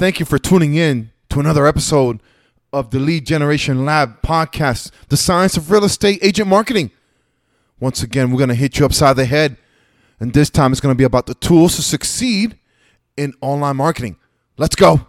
Thank you for tuning in to another episode of the Lead Generation Lab podcast, The Science of Real Estate Agent Marketing. Once again, we're going to hit you upside the head, and this time it's going to be about the tools to succeed in online marketing. Let's go.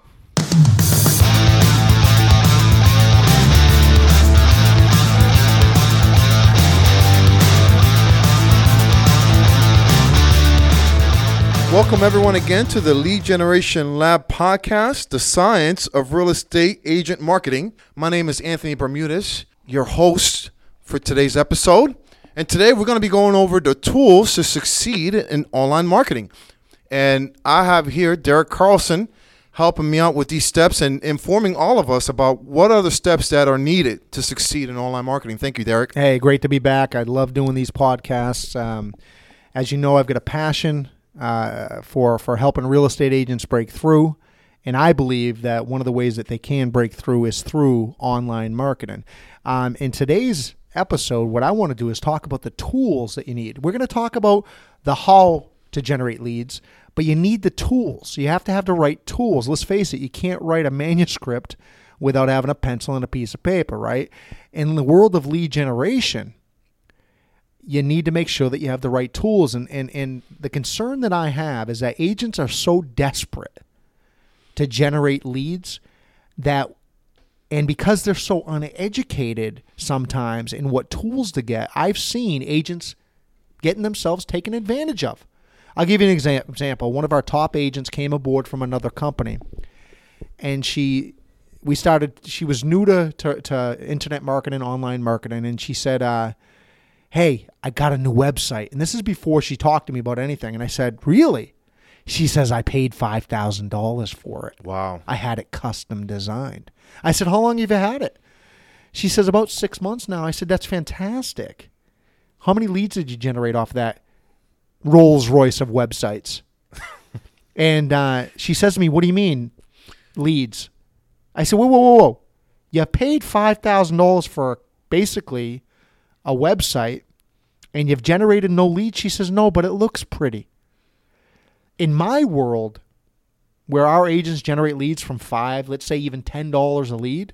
Welcome, everyone, again to the Lead Generation Lab podcast, the science of real estate agent marketing. My name is Anthony Bermudez, your host for today's episode. And today we're going to be going over the tools to succeed in online marketing. And I have here Derek Carlson helping me out with these steps and informing all of us about what are the steps that are needed to succeed in online marketing. Thank you, Derek. Hey, great to be back. I love doing these podcasts. Um, as you know, I've got a passion uh, for for helping real estate agents break through, and I believe that one of the ways that they can break through is through online marketing. Um, in today's episode, what I want to do is talk about the tools that you need. We're going to talk about the how to generate leads, but you need the tools. You have to have the right tools. Let's face it, you can't write a manuscript without having a pencil and a piece of paper, right? In the world of lead generation, you need to make sure that you have the right tools. And, and, and the concern that I have is that agents are so desperate to generate leads that, and because they're so uneducated sometimes in what tools to get, I've seen agents getting themselves taken advantage of. I'll give you an exa- example. One of our top agents came aboard from another company, and she, we started. She was new to to, to internet marketing, online marketing, and she said, uh, hey, I got a new website. And this is before she talked to me about anything. And I said, really? She says, I paid $5,000 for it. Wow. I had it custom designed. I said, how long have you had it? She says, about six months now. I said, that's fantastic. How many leads did you generate off that Rolls Royce of websites? and uh, she says to me, what do you mean, leads? I said, whoa, whoa, whoa, whoa. You paid $5,000 for basically a website and you've generated no leads? She says, No, but it looks pretty. In my world, where our agents generate leads from five, let's say even $10 a lead,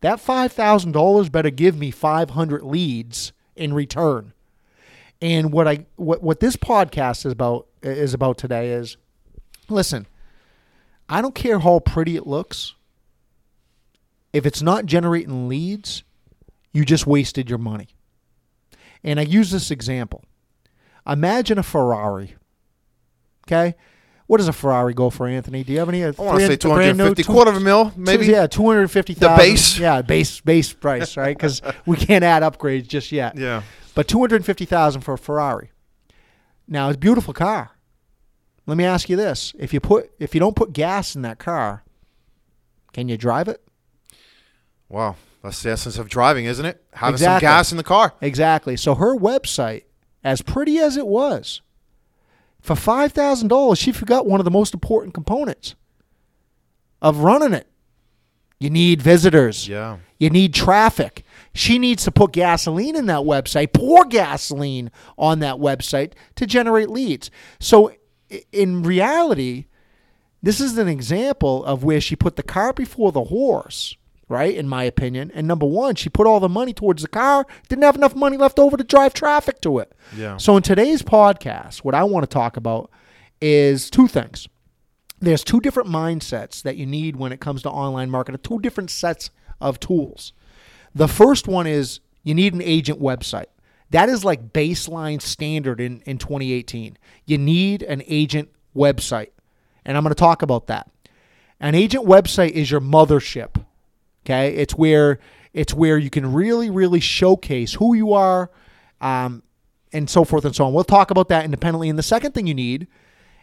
that $5,000 better give me 500 leads in return. And what I what what this podcast is about is about today is listen, I don't care how pretty it looks. If it's not generating leads, you just wasted your money. And I use this example. Imagine a Ferrari. Okay? What does a Ferrari go for, Anthony? Do you have any? Uh, I want to say 250, new, quarter of a mil, maybe. Two, yeah, 250,000. The base? Yeah, base base price, right? Because we can't add upgrades just yet. Yeah. But 250,000 for a Ferrari. Now, it's a beautiful car. Let me ask you this. If you put if you don't put gas in that car, can you drive it? Wow. That's the essence of driving, isn't it? Having exactly. some gas in the car. Exactly. So her website, as pretty as it was, for five thousand dollars, she forgot one of the most important components of running it. You need visitors. Yeah. You need traffic. She needs to put gasoline in that website, pour gasoline on that website to generate leads. So in reality, this is an example of where she put the cart before the horse right? In my opinion. And number one, she put all the money towards the car, didn't have enough money left over to drive traffic to it. Yeah. So in today's podcast, what I want to talk about is two things. There's two different mindsets that you need when it comes to online marketing, two different sets of tools. The first one is you need an agent website. That is like baseline standard in, in 2018. You need an agent website. And I'm going to talk about that. An agent website is your mothership Okay, it's where it's where you can really, really showcase who you are, um, and so forth and so on. We'll talk about that independently. And the second thing you need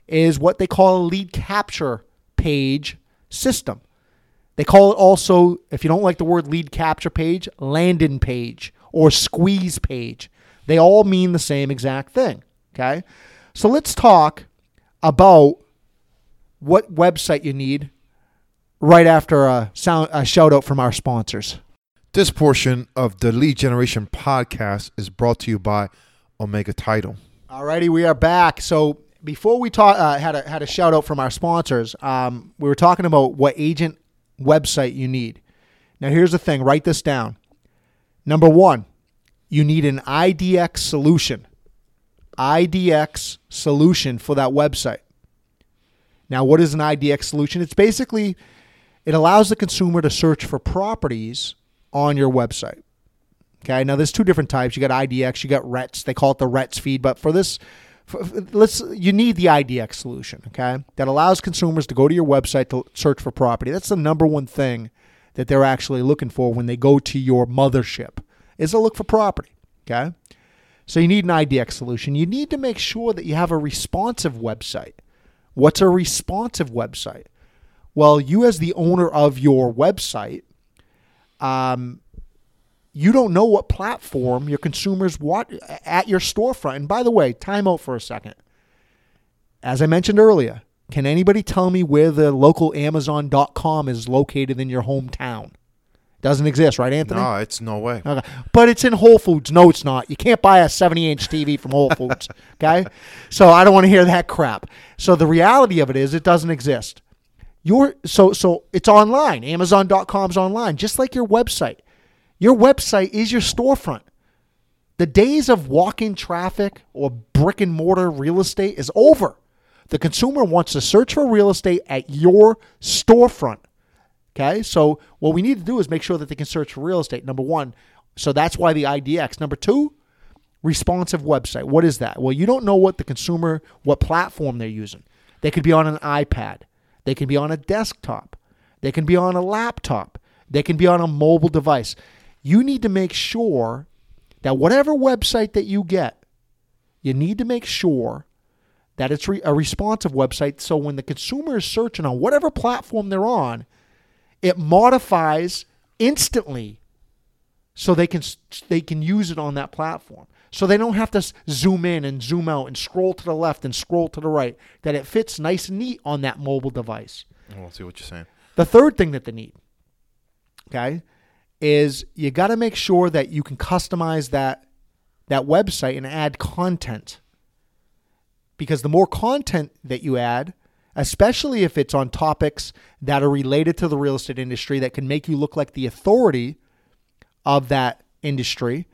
is what they call a lead capture page system. They call it also, if you don't like the word lead capture page, landing page or squeeze page. They all mean the same exact thing. Okay, so let's talk about what website you need right after a, sound, a shout out from our sponsors. This portion of the Lead Generation podcast is brought to you by Omega Title. Alrighty, we are back. So before we talk, uh, had a had a shout out from our sponsors. Um, we were talking about what agent website you need. Now, here's the thing. Write this down. Number one, you need an IDX solution. IDX solution for that website. Now, what is an IDX solution? It's basically it allows the consumer to search for properties on your website. Okay, now there's two different types. You got IDX, you got RETS. They call it the RETS feed, but for this, for, let's you need the IDX solution. Okay, that allows consumers to go to your website to search for property. That's the number one thing that they're actually looking for when they go to your mothership is to look for property. Okay, so you need an IDX solution. You need to make sure that you have a responsive website. What's a responsive website? Well, you as the owner of your website, um, you don't know what platform your consumers want at your storefront. And by the way, time out for a second. As I mentioned earlier, can anybody tell me where the local Amazon.com is located in your hometown? Doesn't exist, right, Anthony? No, it's no way. Okay. But it's in Whole Foods. No, it's not. You can't buy a 70 inch TV from Whole Foods. Okay? So I don't want to hear that crap. So the reality of it is it doesn't exist. Your so so it's online. Amazon.com's online, just like your website. Your website is your storefront. The days of walk-in traffic or brick and mortar real estate is over. The consumer wants to search for real estate at your storefront. Okay, so what we need to do is make sure that they can search for real estate. Number one, so that's why the IDX. Number two, responsive website. What is that? Well, you don't know what the consumer, what platform they're using. They could be on an iPad, they can be on a desktop, they can be on a laptop, they can be on a mobile device. You need to make sure that whatever website that you get, you need to make sure that it's re- a responsive website. So when the consumer is searching on whatever platform they're on, it modifies instantly so they can they can use it on that platform so they don't have to zoom in and zoom out and scroll to the left and scroll to the right that it fits nice and neat on that mobile device We'll see what you're saying. the third thing that they need okay is you got to make sure that you can customize that that website and add content because the more content that you add especially if it's on topics that are related to the real estate industry that can make you look like the authority of that industry,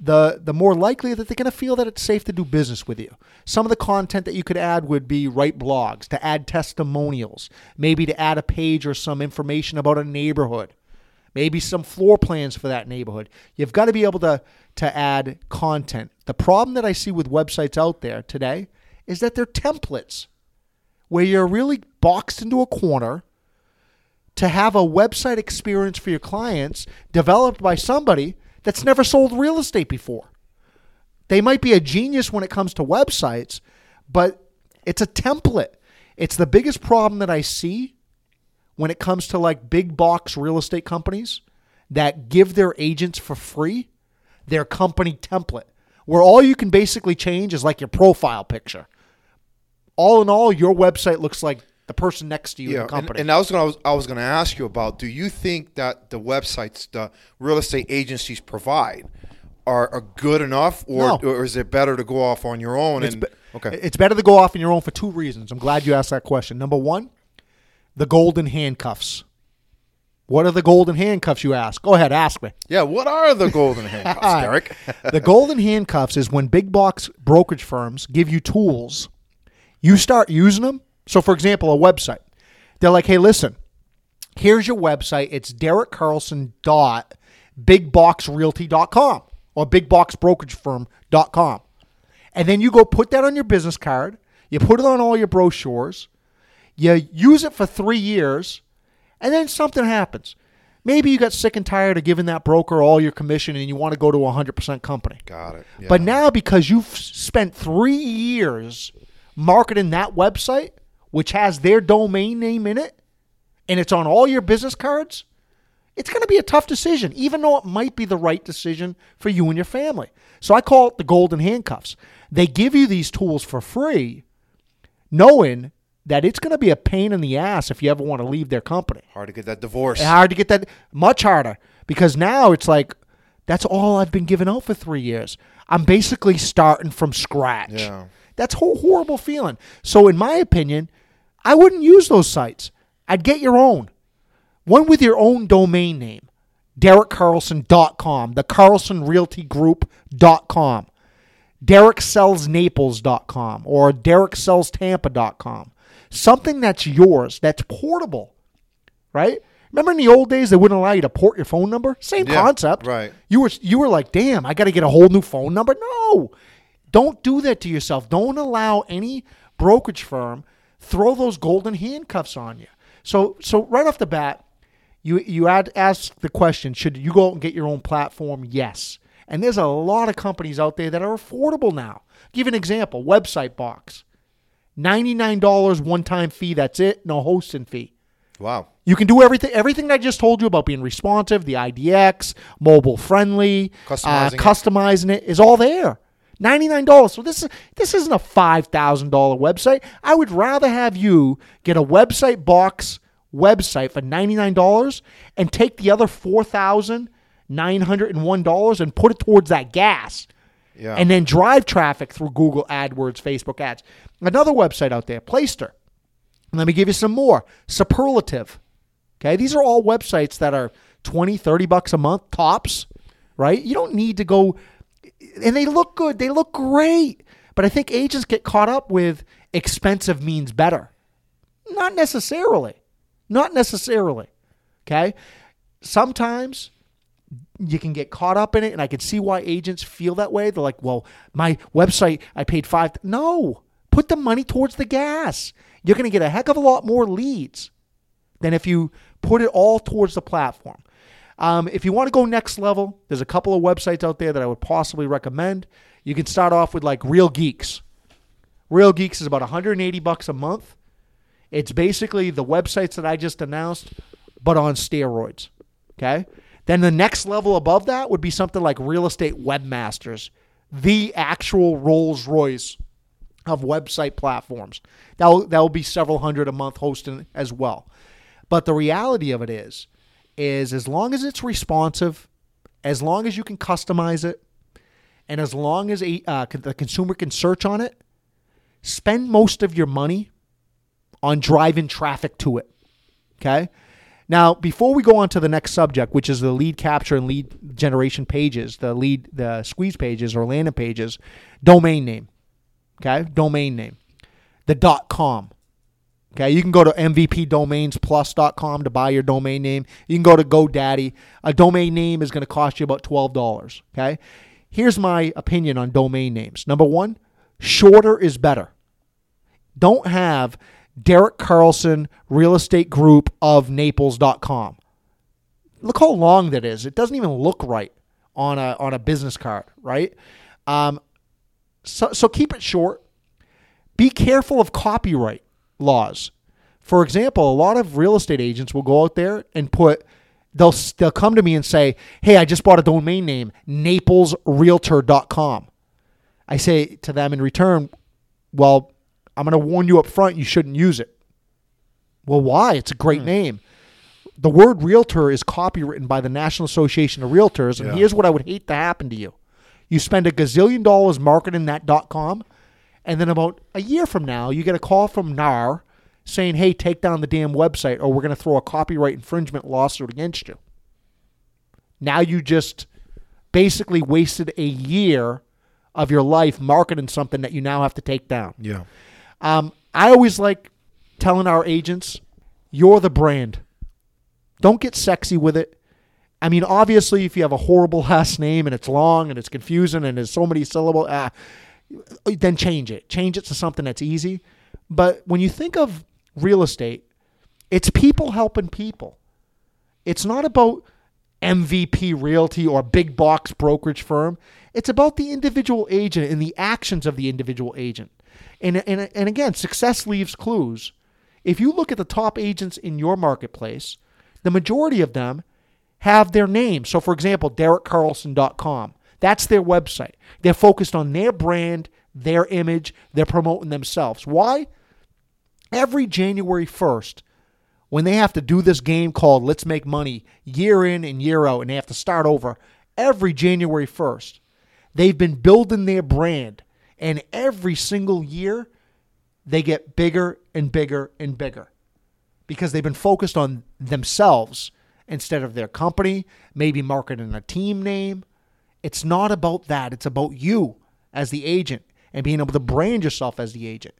the the more likely that they're going to feel that it's safe to do business with you. Some of the content that you could add would be write blogs, to add testimonials, maybe to add a page or some information about a neighborhood, maybe some floor plans for that neighborhood. You've got to be able to to add content. The problem that I see with websites out there today is that they're templates where you're really boxed into a corner to have a website experience for your clients developed by somebody that's never sold real estate before. They might be a genius when it comes to websites, but it's a template. It's the biggest problem that I see when it comes to like big box real estate companies that give their agents for free their company template, where all you can basically change is like your profile picture all in all, your website looks like the person next to you in the and, company. and I was gonna I was gonna ask you about. Do you think that the websites the real estate agencies provide are, are good enough, or, No. or is it better to go off on your own? it's, and be- okay, it's better to go off on your own for two reasons. I'm glad you asked that question. Number one, the golden handcuffs. What are the golden handcuffs, you ask? Go ahead, ask me. yeah. What are the golden handcuffs, Derek? the golden handcuffs is when big box brokerage firms give you tools, you start using them. So, for example, a website. They're like, hey, listen, here's your website. It's derekcarlson.bigboxrealty.com or bigboxbrokeragefirm.com. And then you go put that on your business card. You put it on all your brochures. You use it for three years, and then something happens. Maybe you got sick and tired of giving that broker all your commission and you want to go to a 100% company. Got it. Yeah. But now, because you've spent three years marketing that website, which has their domain name in it, and it's on all your business cards, it's going to be a tough decision, even though it might be the right decision for you and your family. So I call it the golden handcuffs. They give you these tools for free, knowing that it's going to be a pain in the ass if you ever want to leave their company. hard to get that divorce. Hard to get that much harder because now it's like that's all I've been giving out for three years. I'm basically starting from scratch. Yeah. That's a horrible feeling. So, in my opinion, I wouldn't use those sites. I'd get your own. One with your own domain name. DerekCarlson.com, the Carlson Realty Group.com, DerekSellsNaples.com, or DerekSellsTampa.com. Something that's yours, that's portable, right? Remember in the old days they wouldn't allow you to port your phone number? Same Yeah, concept. right. You were you were like, damn, I got to get a whole new phone number. No, don't do that to yourself. Don't allow any brokerage firm throw those golden handcuffs on you. So so right off the bat, you you had ask the question: Should you go out and get your own platform? Yes. And there's a lot of companies out there that are affordable now. give an example: Website Box, ninety nine dollars one time fee. That's it. No hosting fee. Wow. You can do everything everything I just told you about being responsive, the IDX, mobile friendly, Customizing uh, it. customizing it is all there. $99. So this is this isn't a $5,000 website. I would rather have you get a website box website for $99 and take the other $4,901 and put it towards that gas. Yeah. And then drive traffic through Google AdWords, Facebook ads. Another website out there, Placester. Let me give you some more. Superlative. Okay, these are all websites that are 20, 30 bucks a month tops, right? You don't need to go and they look good. They look great. But I think agents get caught up with expensive means better. Not necessarily. Not necessarily. Okay? Sometimes you can get caught up in it and I can see why agents feel that way. They're like, "Well, my website I paid 5 No. Put the money towards the gas. You're going to get a heck of a lot more leads than if you put it all towards the platform. Um, if you want to go next level, there's a couple of websites out there that I would possibly recommend. You can start off with like Real Geeks. Real Geeks is about 180 bucks a month. It's basically the websites that I just announced, but on steroids. Okay. Then the next level above that would be something like Real Estate Webmasters, the actual Rolls Royce of website platforms. That'll that'll be several hundred a month hosting as well. But the reality of it is, is as long as it's responsive, as long as you can customize it, and as long as a, uh, the consumer can search on it, spend most of your money on driving traffic to it. Okay. Now, before we go on to the next subject, which is the lead capture and lead generation pages, the lead, the squeeze pages or landing pages, domain name. Okay, domain name. The dot com. Okay, you can go to mvpdomainsplus.com to buy your domain name. You can go to GoDaddy. A domain name is going to cost you about $12. Okay, here's my opinion on domain names. Number one, shorter is better. Don't have Derek Carlson Real Estate Group of Naples.com. Look how long that is. It doesn't even look right on a on a business card, right? Um, so, so keep it short. Be careful of copyright laws. For example, a lot of real estate agents will go out there and put they'll they'll come to me and say, "Hey, I just bought a domain name, naplesrealtor.com." I say to them in return, "Well, I'm going to warn you up front, you shouldn't use it." Well, why? It's a great hmm. name. The word realtor is copywritten by the National Association of Realtors, and Yeah. here's what I would hate to happen to you. You spend a gazillion dollars marketing that .com, and then about a year from now, you get a call from NAR saying, "Hey, take down the damn website, or we're going to throw a copyright infringement lawsuit against you." Now you just basically wasted a year of your life marketing something that you now have to take down. Yeah. Um, I always like telling our agents, "You're the brand. Don't get sexy with it." I mean, obviously, if you have a horrible last name and it's long and it's confusing and there's so many syllables, ah, Uh, then change it. Change it to something that's easy. But when you think of real estate, it's people helping people. It's not about MVP Realty or big box brokerage firm. It's about the individual agent and the actions of the individual agent. And, and, and again, success leaves clues. If you look at the top agents in your marketplace, the majority of them have their name. So, for example, DerekCarlson.com. That's their website. They're focused on their brand, their image. They're promoting themselves. Why? Every January 1st, when they have to do this game called Let's Make Money year in and year out, and they have to start over every January 1st, they've been building their brand And every single year, they get bigger and bigger and bigger because they've been focused on themselves instead of their company, maybe marketing a team name. It's not about that. It's about you as the agent and being able to brand yourself as the agent.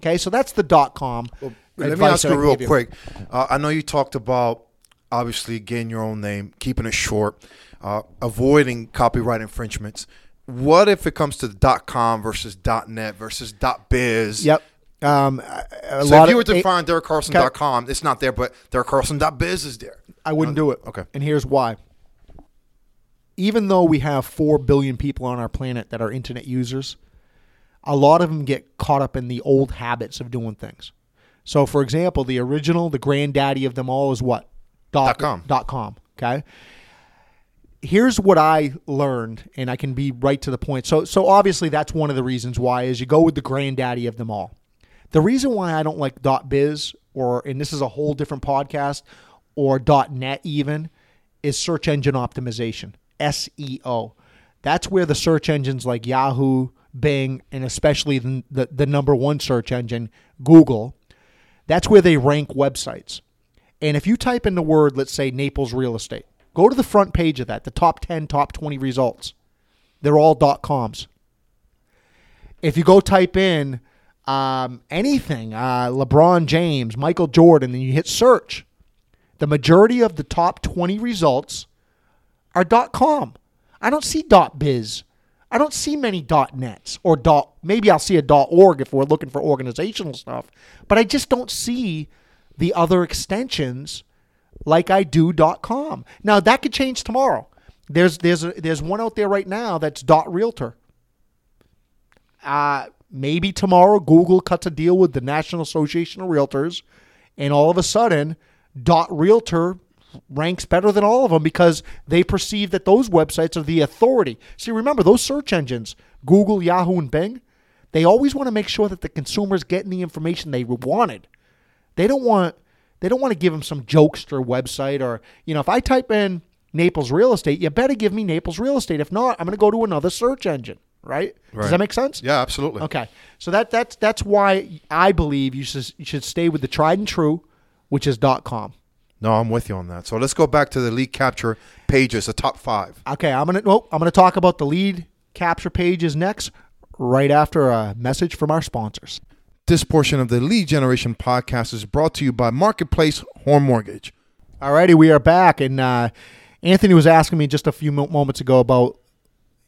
Okay, so that's the dot com. Well, let me ask you real give quick. Uh, I know you talked about obviously getting your own name, keeping it short, uh, avoiding copyright infringements. What if it comes to the .com versus dot .net versus dot .biz? Yep. Um, a- So lot if you were to find DerekCarlson.com, it's not there, but DerekCarlson.biz is there. I wouldn't do it. Okay. And here's why. Even though we have 4 billion people on our planet that are internet users, a lot of them get caught up in the old habits of doing things. So, for example, the original, the granddaddy of them all is what? Dot com. Dot com. Okay. Here's what I learned, and I can be right to the point. So, so obviously, that's one of the reasons why is you go with the granddaddy of them all. The reason why I don't like dot .biz or, and this is a whole different podcast, or dot .net even, is search engine optimization, SEO. That's where the search engines like Yahoo, Bing, and especially the, the, the number one search engine, Google, that's where they rank websites. And if you type in the word, let's say Naples real estate, go to the front page of that, the top 10, top 20 results. They're all dot .coms. If you go type in um, anything, uh, LeBron James, Michael Jordan, and you hit search, the majority of the top 20 results are .com. I don't see .dot .biz. I don't see many .dot .nets or dot. Maybe I'll see a .dot .org if we're looking for organizational stuff, but I just don't see the other extensions like I do .dot .com. Now that could change tomorrow. There's there's a, there's one out there right now that's dot .realtor. Uh, maybe tomorrow Google cuts a deal with the National Association of Realtors, and all of a sudden, dot .realtor ranks better than all of them because they perceive that those websites are the authority. See, remember those search engines, Google, Yahoo, and Bing, they always want to make sure that the consumer's getting the information they wanted. They don't want they don't want to give them some jokester website or you know if I type in Naples real estate, you better give me Naples real estate. If not, I'm going to go to another search engine. Right? Does that make sense? Yeah, absolutely. Okay, so that that's that's why I believe you should you should stay with the tried and true, which is dot .com. No, I'm with you on that. So let's go back to the lead capture pages, the top five. Okay, I'm gonna nope, I'm gonna talk about the lead capture pages next, right after a message from our sponsors. This portion of the Lead Generation podcast is brought to you by Marketplace Home Mortgage. Alrighty, we are back, and uh, Anthony was asking me just a few moments ago about,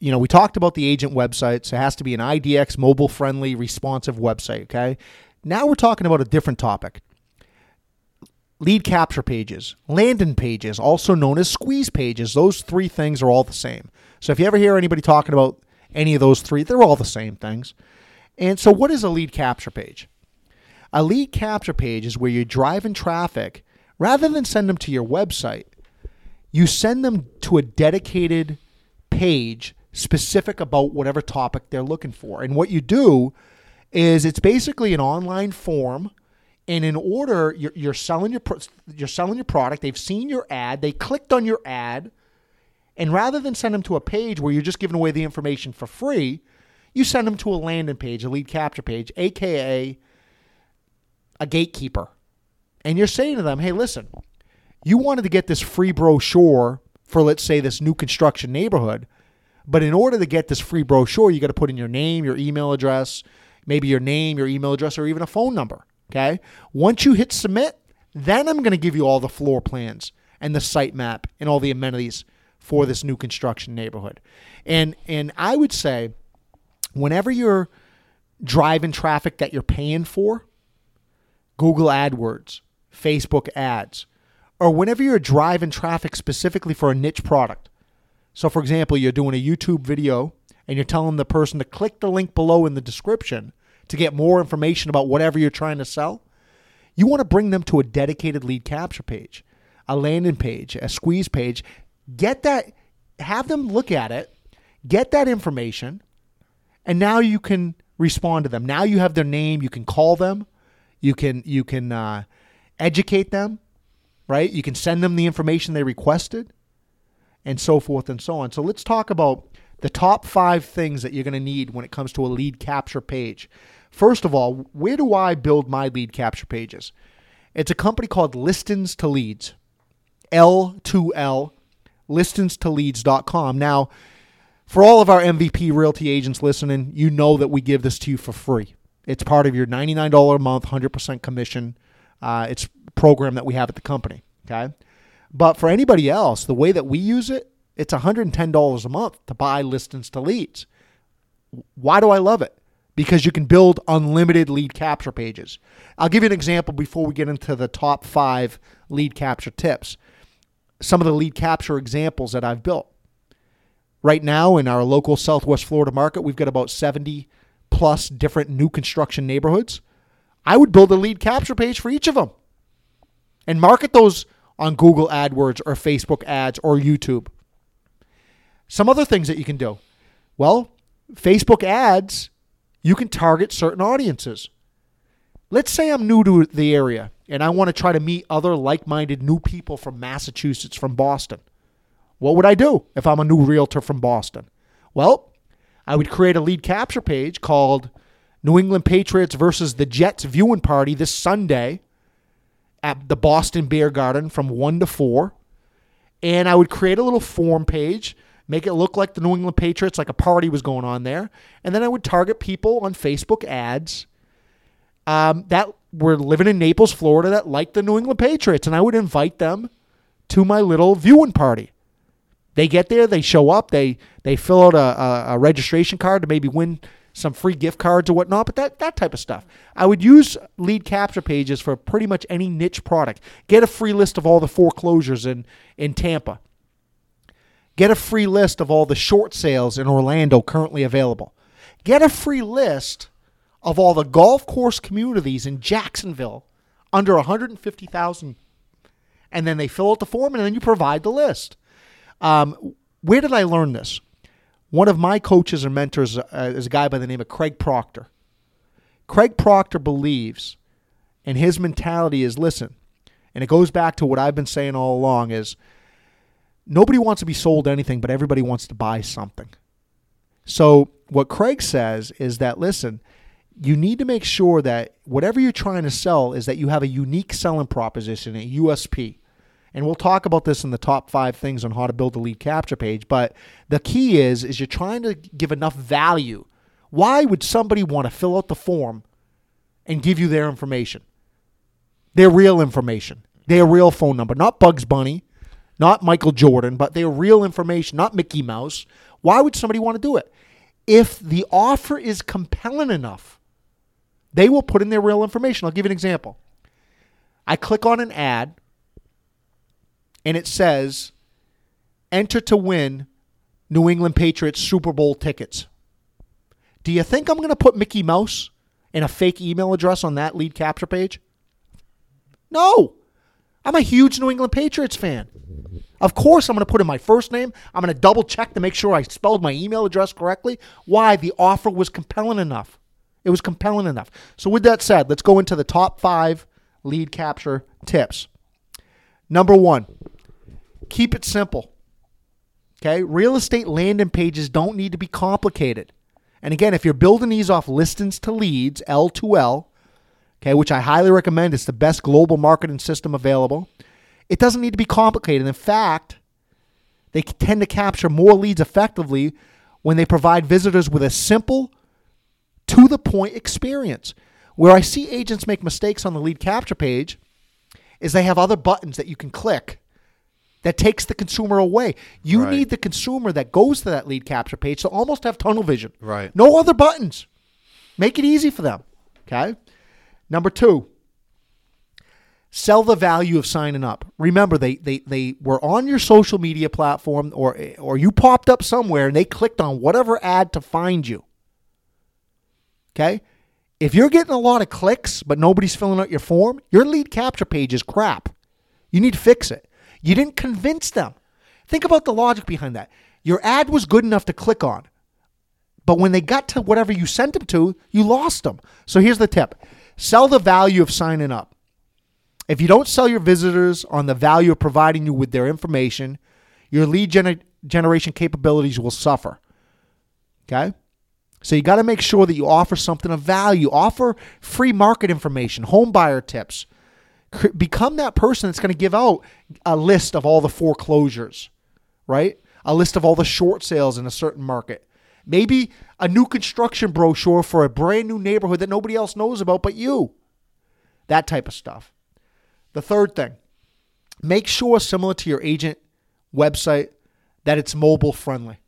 you know, we talked about the agent websites. It has to be an IDX mobile friendly, responsive website. Okay, now we're talking about a different topic. Lead capture pages, landing pages, also known as squeeze pages. Those three things are all the same. So if you ever hear anybody talking about any of those three, they're all the same things. And so, what is a lead capture page? A lead capture page is where you're driving traffic rather than send them to your website. You send them to a dedicated page specific about whatever topic they're looking for. And what you do is it's basically an online form. And in order, you're, you're selling your you're selling your product. They've seen your ad. They clicked on your ad, and rather than send them to a page where you're just giving away the information for free, you send them to a landing page, a lead capture page, aka a gatekeeper. And you're saying to them, hey, listen, you wanted to get this free brochure for, let's say, this new construction neighborhood. But in order to get this free brochure, you got to put in your name, your email address, maybe your name, your email address, or even a phone number. Okay. Once you hit submit, then I'm going to give you all the floor plans and the site map and all the amenities for this new construction neighborhood. And and I would say, whenever you're driving traffic that you're paying for, Google AdWords, Facebook ads, or whenever you're driving traffic specifically for a niche product. So, for example, you're doing a YouTube video and you're telling the person to click the link below in the description to get more information about whatever you're trying to sell. You want to bring them to a dedicated lead capture page, a landing page, a squeeze page. Get that, have them look at it, get that information, and now you can respond to them. Now you have their name. You can call them. You can you can uh, educate them, right? You can send them the information they requested, and so forth and so on. So let's talk about the top five things that you're going to need when it comes to a lead capture page. First of all, where do I build my lead capture pages? It's a company called Listings to Leads, L2L, listingstoleads.com. Now, for all of our MVP realty agents listening, you know that we give this to you for free. It's part of your $99 a month, 100% commission. Uh, it's program that we have at the company. Okay. But for anybody else, the way that we use it, it's $110 a month to buy listings to leads. Why do I love it? Because you can build unlimited lead capture pages. I'll give you an example before we get into the top five lead capture tips. Some of the lead capture examples that I've built. Right now, in our local Southwest Florida market, we've got about 70 plus different new construction neighborhoods. I would build a lead capture page for each of them and market those on Google AdWords or Facebook ads or YouTube. Some other things that you can do. Well, Facebook ads, you can target certain audiences. Let's say I'm new to the area and I want to try to meet other like minded new people from Massachusetts, from Boston. What would I do if I'm a new realtor from Boston? Well, I would create a lead capture page called New England Patriots versus the Jets viewing party this Sunday at the Boston Beer Garden from 1 to 4. And I would create a little form page, make it look like the New England Patriots, like a party was going on there. And then I would target people on Facebook ads um, that were living in Naples, Florida, that liked the New England Patriots. And I would invite them to my little viewing party. They get there, they show up, they they fill out a, a, a, registration card to maybe win some free gift cards or whatnot, but that, that type of stuff. I would use lead capture pages for pretty much any niche product. Get a free list of all the foreclosures in, in Tampa. Get a free list of all the short sales in Orlando currently available. Get a free list of all the golf course communities in Jacksonville under 150,000. And then they fill out the form and then you provide the list. Um, where did I learn this? One of my coaches and mentors uh, is a guy by the name of Craig Proctor. Craig Proctor believes, and his mentality is listen, and it goes back to what I've been saying all along is nobody wants to be sold anything, but everybody wants to buy something. So what Craig says is that listen, you need to make sure that whatever you're trying to sell is that you have a unique selling proposition, a USP. And we'll talk about this in the top five things on how to build a lead capture page. But the key is, is you're trying to give enough value. Why would somebody want to fill out the form and give you their information? Their real information, their real phone number, not Bugs Bunny, not Michael Jordan, but their real information, not Mickey Mouse. Why would somebody want to do it? If the offer is compelling enough, they will put in their real information. I'll give you an example. I click on an ad and it says, enter to win New England Patriots Super Bowl tickets. Do you think I'm going to put Mickey Mouse and a fake email address on that lead capture page? No. I'm a huge New England Patriots fan. Of course, I'm going to put in my first name. I'm going to double check to make sure I spelled my email address correctly. Why? The offer was compelling enough. It was compelling enough. So, with that said, let's go into the top five lead capture tips. Number one, Keep it simple. Okay? Real estate landing pages don't need to be complicated. And again, if you're building these off listings to leads, L2L, okay, which I highly recommend, it's the best global marketing system available. It doesn't need to be complicated. In fact, they tend to capture more leads effectively when they provide visitors with a simple, to the point experience. Where I see agents make mistakes on the lead capture page is they have other buttons that you can click that takes the consumer away. You right. need the consumer that goes to that lead capture page to almost have tunnel vision. Right. No other buttons. Make it easy for them. Okay. Number two, sell the value of signing up. Remember, they they they were on your social media platform or or you popped up somewhere and they clicked on whatever ad to find you. Okay? If you're getting a lot of clicks but nobody's filling out your form, your lead capture page is crap. You need to fix it. You didn't convince them. Think about the logic behind that. Your ad was good enough to click on. But when they got to whatever you sent them to, you lost them. So here's the tip sell the value of signing up. If you don't sell your visitors on the value of providing you with their information, your lead gener- generation capabilities will suffer. Okay? So you got to make sure that you offer something of value. Offer free market information, home buyer tips. Cr- Become that person that's going to give out a list of all the foreclosures, right? A list of all the short sales in a certain market. Maybe a new construction brochure for a brand new neighborhood that nobody else knows about but you. That type of stuff. The third thing, make sure, similar to your agent website, that it's mobile friendly.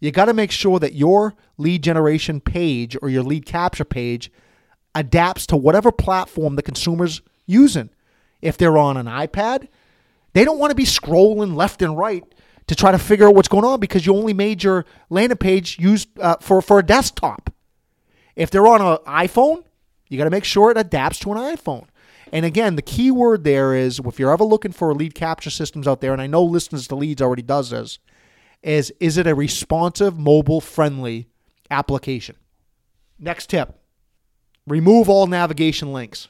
You got to make sure that your lead generation page or your lead capture page adapts to whatever platform the consumer's using. If they're on an iPad, they don't want to be scrolling left and right to try to figure out what's going on because you only made your landing page used uh, for for a desktop. If they're on an iPhone, you got to make sure it adapts to an iPhone. And again, the key word there is if you're ever looking for lead capture systems out there, and I know Listings to Leads already does this, is is it a responsive, mobile friendly application? Next tip remove all navigation links.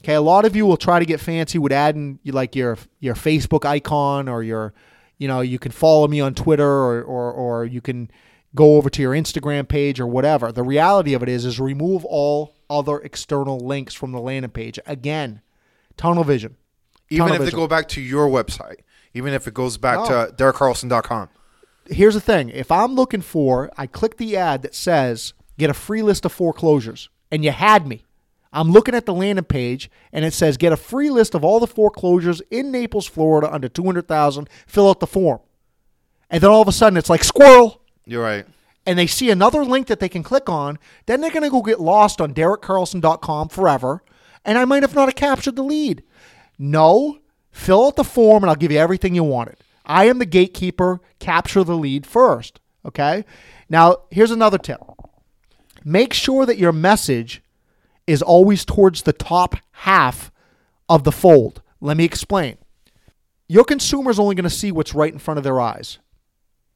Okay, a lot of you will try to get fancy with adding like your your Facebook icon or your, you know, you can follow me on Twitter or or, or you can go over to your Instagram page or whatever. The reality of it is is remove all other external links from the landing page. Again, tunnel vision. Even Tunnel if they vision. go back to your website, even if it goes back No. to DerekCarlson.com. here's the thing if i'm looking for i click the ad that says get a free list of foreclosures and you had me i'm looking at the landing page and it says get a free list of all the foreclosures in naples florida under 200000 fill out the form and then all of a sudden it's like squirrel You're right. And they see another link that they can click on then they're going to go get lost on derekcarlson.com forever and i might have not have captured the lead. No fill out the form and i'll give you everything you wanted. I am the gatekeeper capture the lead first okay? Now here's another tip. Make sure that your message is always towards the top half of the fold. Let me explain. Your consumer is only going to see what's right in front of their eyes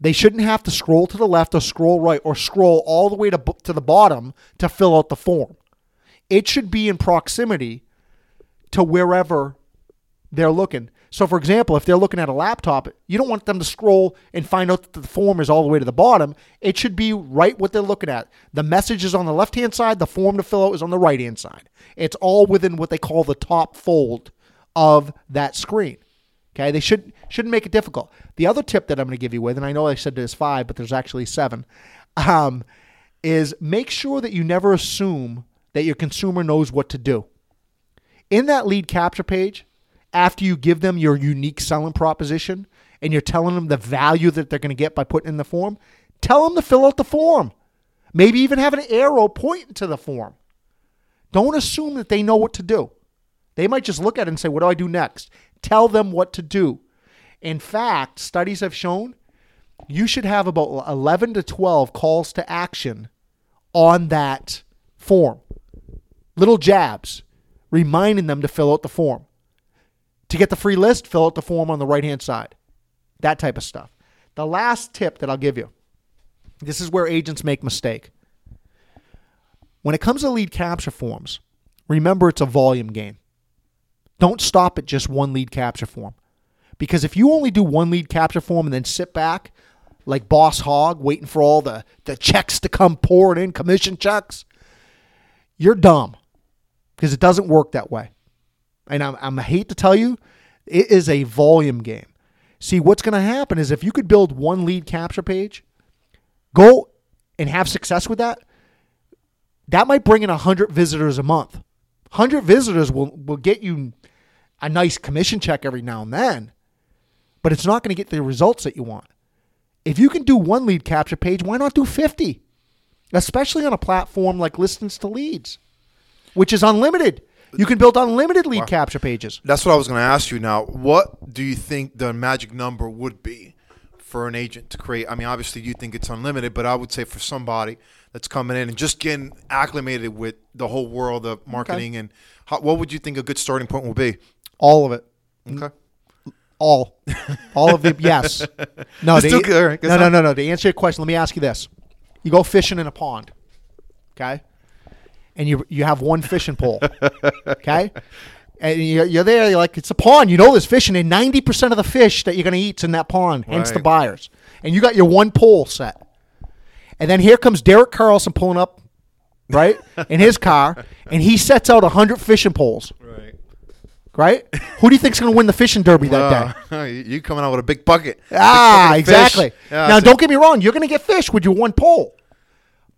they shouldn't have to scroll to the left or scroll right or scroll all the way to, to the bottom to fill out the form. It should be in proximity to wherever they're looking. So, for example, if they're looking at a laptop, you don't want them to scroll and find out that the form is all the way to the bottom. It should be right what they're looking at. The message is on the left hand side, the form to fill out is on the right hand side. It's all within what they call the top fold of that screen. Okay, they should shouldn't make it difficult. The other tip that I'm going to give you with, and I know I said there's five, but there's actually seven, um, is make sure that you never assume that your consumer knows what to do. In that lead capture page, after you give them your unique selling proposition and you're telling them the value that they're going to get by putting in the form, tell them to fill out the form. Maybe even have an arrow pointing to the form. Don't assume that they know what to do. They might just look at it and say, What do I do next? Tell them what to do. In fact, studies have shown you should have about 11 to 12 calls to action on that form. Little jabs reminding them to fill out the form. To get the free list, fill out the form on the right hand side. That type of stuff. The last tip that I'll give you this is where agents make mistake. When it comes to lead capture forms, remember it's a volume game. Don't stop at just one lead capture form. Because if you only do one lead capture form and then sit back like Boss Hog waiting for all the, the checks to come pouring in, commission checks, you're dumb because it doesn't work that way. And I'm, I'm I hate to tell you, it is a volume game. See, what's going to happen is if you could build one lead capture page, go and have success with that, that might bring in 100 visitors a month. 100 visitors will, will get you a nice commission check every now and then, but it's not going to get the results that you want. If you can do one lead capture page, why not do 50? Especially on a platform like Listings to Leads, which is unlimited. You can build unlimited lead capture pages. That's what I was going to ask you now. What do you think the magic number would be for an agent to create? I mean, obviously you think it's unlimited, but I would say for somebody that's coming in and just getting acclimated with the whole world of marketing and how, what would you think a good starting point will be? All of it. Okay. All. All of the yes. No, Just to- do- all right, good no, no, no, no. To answer your question, let me ask you this. You go fishing in a pond, okay? And you you have one fishing pole, okay? And you're, you're there, you're like, it's a pond. You know there's fishing, and 90% of the fish that you're going to eat's in that pond, hence the buyers. And you got your one pole set. And then here comes Derek Carlson pulling up, right, in his car, and he sets out 100 fishing poles, Right. right? Who do you think's going to win the fishing derby that day? Uh, you coming out with a big bucket. Big Ah, bucket exactly. Yeah, now, don't get me wrong. You're going to get fish with your one pole.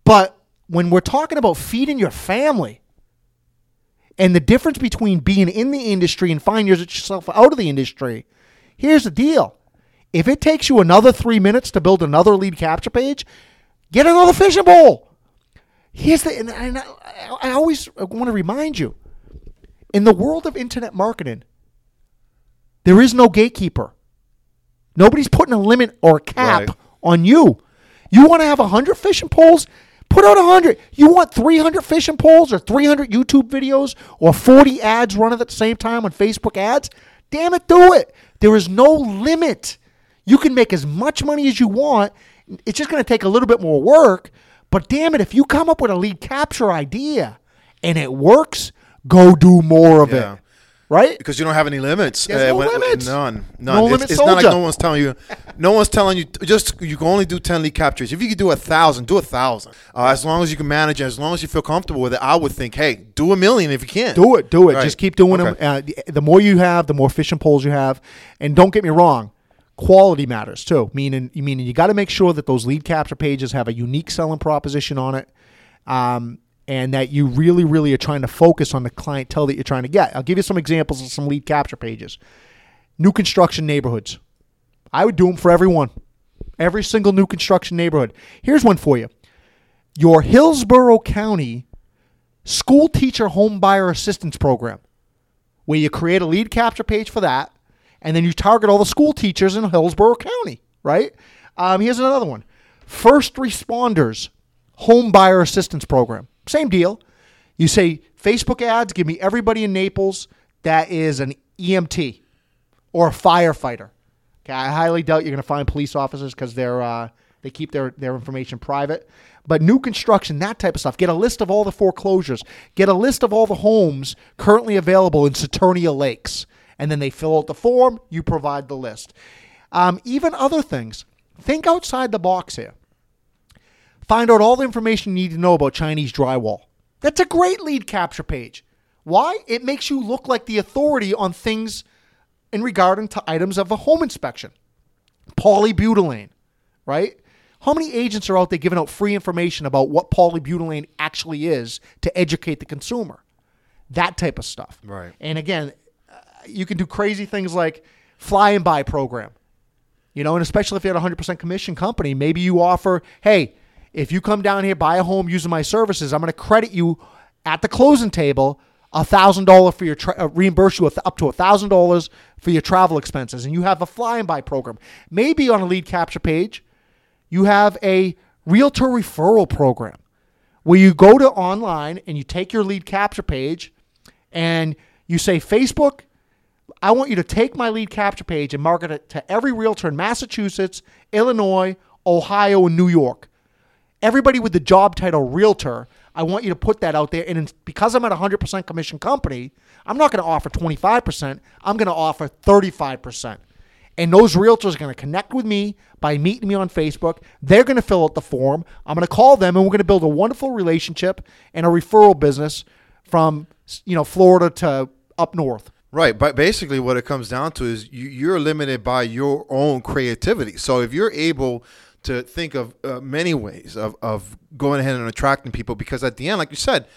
But when we're talking about feeding your family and the difference between being in the industry and finding yourself out of the industry, here's the deal. If it takes you another three minutes to build another lead capture page, get another fishing pole. Here's the, and, and I, I always want to remind you in the world of internet marketing, there is no gatekeeper. Nobody's putting a limit or a cap Right. on you. You want to have 100 fishing poles? Put out 100. You want 300 fishing poles or 300 YouTube videos or 40 ads running at the same time on Facebook ads? Damn it, do it. There is no limit. You can make as much money as you want. It's just going to take a little bit more work. But damn it, if you come up with a lead capture idea and it works, go do more of Yeah. it. Right? because you don't have any limits. There's no when- limits. None. None. No it's, limit it's not like soldier. no one's telling you. No one's telling you. Just you can only do ten lead captures. If you could do a thousand, do a thousand. Uh, as long as you can manage it, as long as you feel comfortable with it, I would think, hey, do a million if you can. Do it, do it. Right. Just keep doing Okay. them. Uh, the, the more you have, the more fishing poles you have. And don't get me wrong, quality matters too. Meaning, meaning you got to make sure that those lead capture pages have a unique selling proposition on it, um, and that you really, really are trying to focus on the clientele that you're trying to get. I'll give you some examples of some lead capture pages. New construction neighborhoods. I would do them for everyone. Every single new construction neighborhood. Here's one for you. Your Hillsborough County school teacher home buyer assistance program where you create a lead capture page for that and then you target all the school teachers in hillsborough county right? Um, here's another one. First responders home buyer assistance program. Same deal. You say facebook ads give me everybody in naples that is an emt or a firefighter. Okay i highly doubt you're going to find police officers because they're uh, they keep their, their information private. But new construction that type of stuff. Get a list of all the foreclosures. Get a list of all the homes currently available in saturnia lakes and then they fill out the form you provide the list um, even other things think outside the box here find out all the information you need to know about chinese drywall that's a great lead capture page why it makes you look like the authority on things in regarding to items of a home inspection polybutylene, right? How many agents are out there giving out free information about what polybutylene actually is to educate the consumer? That type of stuff. Right. And again, you can do crazy things like fly and buy program. You know, and especially if you're at a 100% commission company, maybe you offer, hey, if you come down here, buy a home using my services, I'm going to credit you at the closing table a $1,000 for your, tra- uh, reimburse you up to a $1,000 for your travel expenses. And you have a fly and buy program. Maybe on a lead capture page, you have a realtor referral program where you go to online and you take your lead capture page and you say, Facebook, I want you to take my lead capture page and market it to every realtor in Massachusetts, Illinois, Ohio, and New York. Everybody with the job title realtor, I want you to put that out there. And because I'm at a 100% commission company, I'm not going to offer 25%. I'm going to offer 35%. And those realtors are going to connect with me by meeting me on Facebook. They're going to fill out the form. I'm going to call them, and we're going to build a wonderful relationship and a referral business from you know Florida to up north. Right, but basically, what it comes down to is you, you're limited by your own creativity. So if you're able to think of uh, many ways of, of going ahead and attracting people, because at the end, like you said,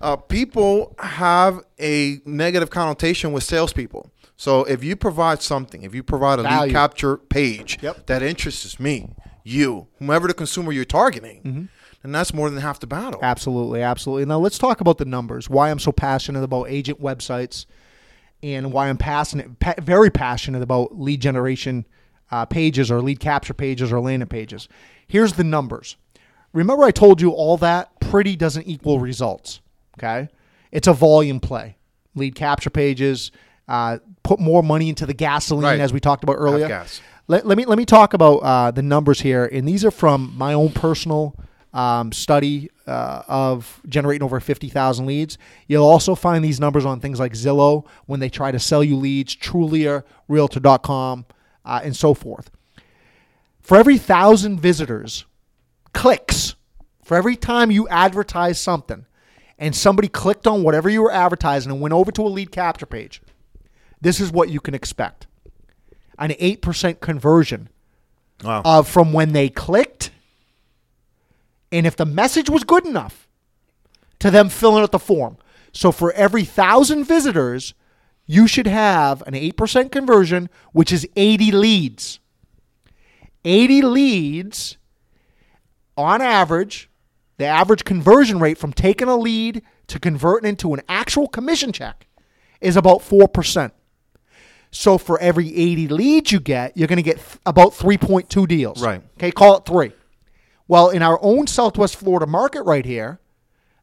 uh, people have a negative connotation with salespeople. So if you provide something, if you provide a lead capture page Yep. that interests me, you, whomever the consumer you're targeting, Mm-hmm. then that's more than half the battle. Absolutely, absolutely. Now let's talk about the numbers. Why I'm so passionate about agent websites, and why I'm passionate, pa- very passionate about lead generation uh, pages or lead capture pages or landing pages. Here's the numbers. Remember, I told you all that pretty doesn't equal results. Okay, it's a volume play. Lead capture pages uh, put more money into the gasoline, Right. as we talked about earlier. Let, let me let me talk about uh, the numbers here, and these are from my own personal um, study uh, of generating over fifty thousand leads. You'll also find these numbers on things like Zillow when they try to sell you leads, Trulia, Realtor.com, uh, and so forth. For every thousand visitors clicks, for every time you advertise something and somebody clicked on whatever you were advertising and went over to a lead capture page, this is what you can expect an 8% conversion Wow. of from when they clicked and if the message was good enough to them filling out the form. So for every thousand visitors, you should have an 8% conversion, which is 80 leads. 80 leads on average, the average conversion rate from taking a lead to converting into an actual commission check is about 4%. So for every 80 leads you get, you're going to get th- about 3.2 deals. Right. Okay, call it three. Well, in our own Southwest Florida market right here,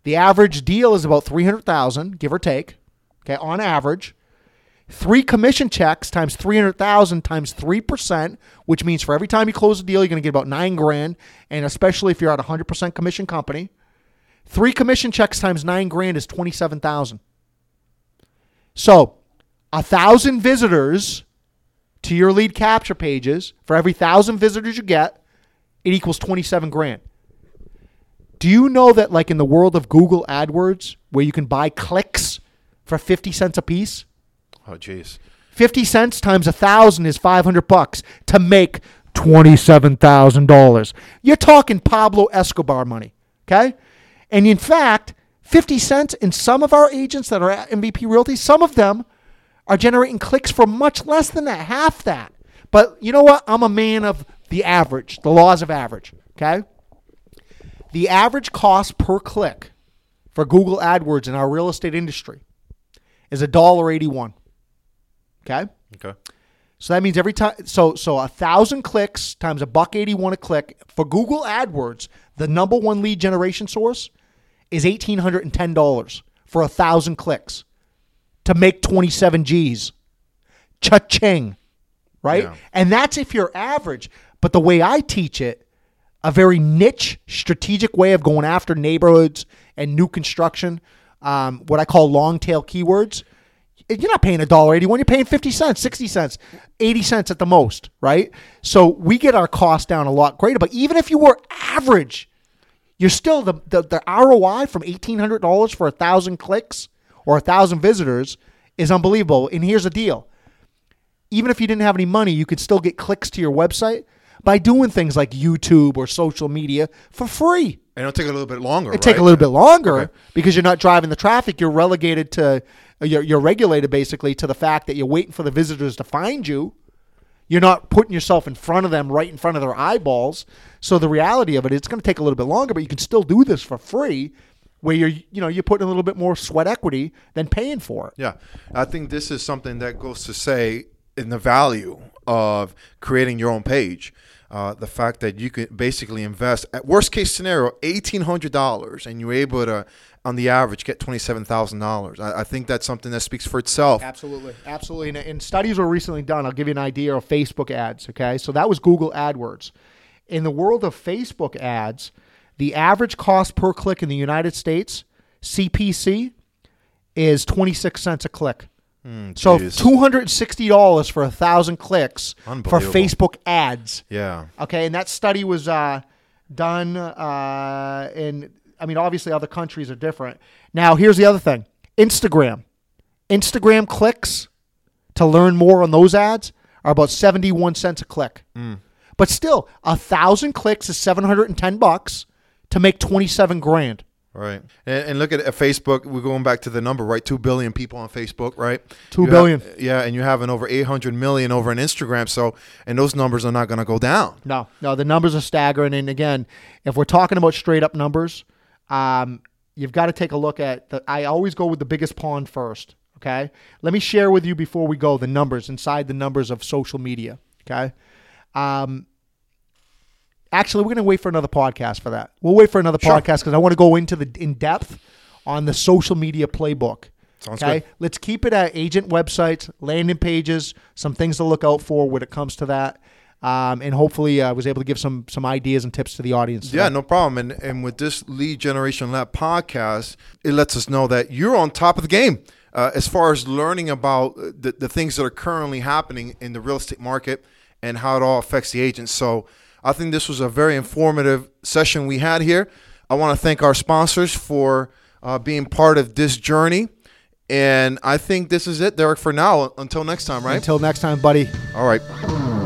the average deal is about 300,000, give or take. Okay, on average. Three commission checks times 300,000 times 3%, which means for every time you close a deal, you're going to get about 9 grand, and especially if you're at a 100% commission company. Three commission checks times 9 grand is 27,000. So, a thousand visitors to your lead capture pages for every thousand visitors you get, it equals 27 grand. Do you know that, like in the world of Google AdWords, where you can buy clicks for 50 cents a piece? Oh, jeez. 50 cents times a thousand is 500 bucks to make $27,000. You're talking Pablo Escobar money, okay? And in fact, 50 cents in some of our agents that are at MVP Realty, some of them are generating clicks for much less than that, half that. But you know what? I'm a man of the average, the laws of average, okay? The average cost per click for Google AdWords in our real estate industry is $1.81. Okay? Okay. So that means every time so so a thousand clicks times a buck eighty one a click for Google AdWords, the number one lead generation source is eighteen hundred and ten dollars for a thousand clicks to make twenty seven G's. Cha-ching. Right? Yeah. And that's if you're average. But the way I teach it, a very niche, strategic way of going after neighborhoods and new construction, um, what I call long tail keywords. You're not paying a dollar eighty one. You're paying fifty cents, sixty cents, eighty cents at the most, right? So we get our cost down a lot greater. But even if you were average, you're still the the, the ROI from eighteen hundred dollars for a thousand clicks or a thousand visitors is unbelievable. And here's the deal: even if you didn't have any money, you could still get clicks to your website by doing things like YouTube or social media for free. And it'll take a little bit longer. It take a little bit longer Okay. because you're not driving the traffic. You're relegated to you're, you're regulated basically to the fact that you're waiting for the visitors to find you. You're not putting yourself in front of them, right in front of their eyeballs. So the reality of it, it's going to take a little bit longer, but you can still do this for free, where you're you know you're putting a little bit more sweat equity than paying for it. Yeah, I think this is something that goes to say in the value of creating your own page. Uh, the fact that you can basically invest at worst case scenario eighteen hundred dollars, and you're able to, on the average, get twenty seven thousand dollars. I I think that's something that speaks for itself. Absolutely, absolutely. And, and studies were recently done. I'll give you an idea of Facebook ads. Okay, so that was Google AdWords. In the world of Facebook ads, the average cost per click in the United States, CPC, is twenty six cents a click. So two hundred sixty dollars for a thousand clicks for Facebook ads. Yeah, Okay, and that study was uh, done uh, in. I mean, obviously, other countries are different. Now, here's the other thing: Instagram. Instagram clicks to learn more on those ads are about seventy-one cents a click. But still, a thousand clicks is seven hundred and ten bucks to make twenty-seven grand. Right. And, and look at, Facebook. We're going back to the number, right? Two billion people on Facebook, right? Two You have- yeah, and you're having over eight hundred million over on Instagram. So, and those numbers are not going to go down. No, no, the numbers are staggering. And again, if we're talking about straight up numbers, um, you've got to take a look at the. I always go with the biggest pond first. Okay, let me share with you before we go the numbers inside the numbers of social media. Okay, um, actually, we're going to wait for another podcast for that. We'll wait for another Sure. podcast because I want to go into the in depth on the social media playbook. Sounds okay, good. let's keep it at agent websites, landing pages, some things to look out for when it comes to that. Um, and hopefully, I was able to give some some ideas and tips to the audience. Yeah, no problem. And and with this Lead Generation Lab podcast, it lets us know that you're on top of the game uh, as far as learning about uh, the, the things that are currently happening in the real estate market and how it all affects the agents. So I think this was a very informative session we had here. I want to thank our sponsors for uh, being part of this journey. And I think this is it, Derek, for now. Until next time, right? Until next time, buddy. All right.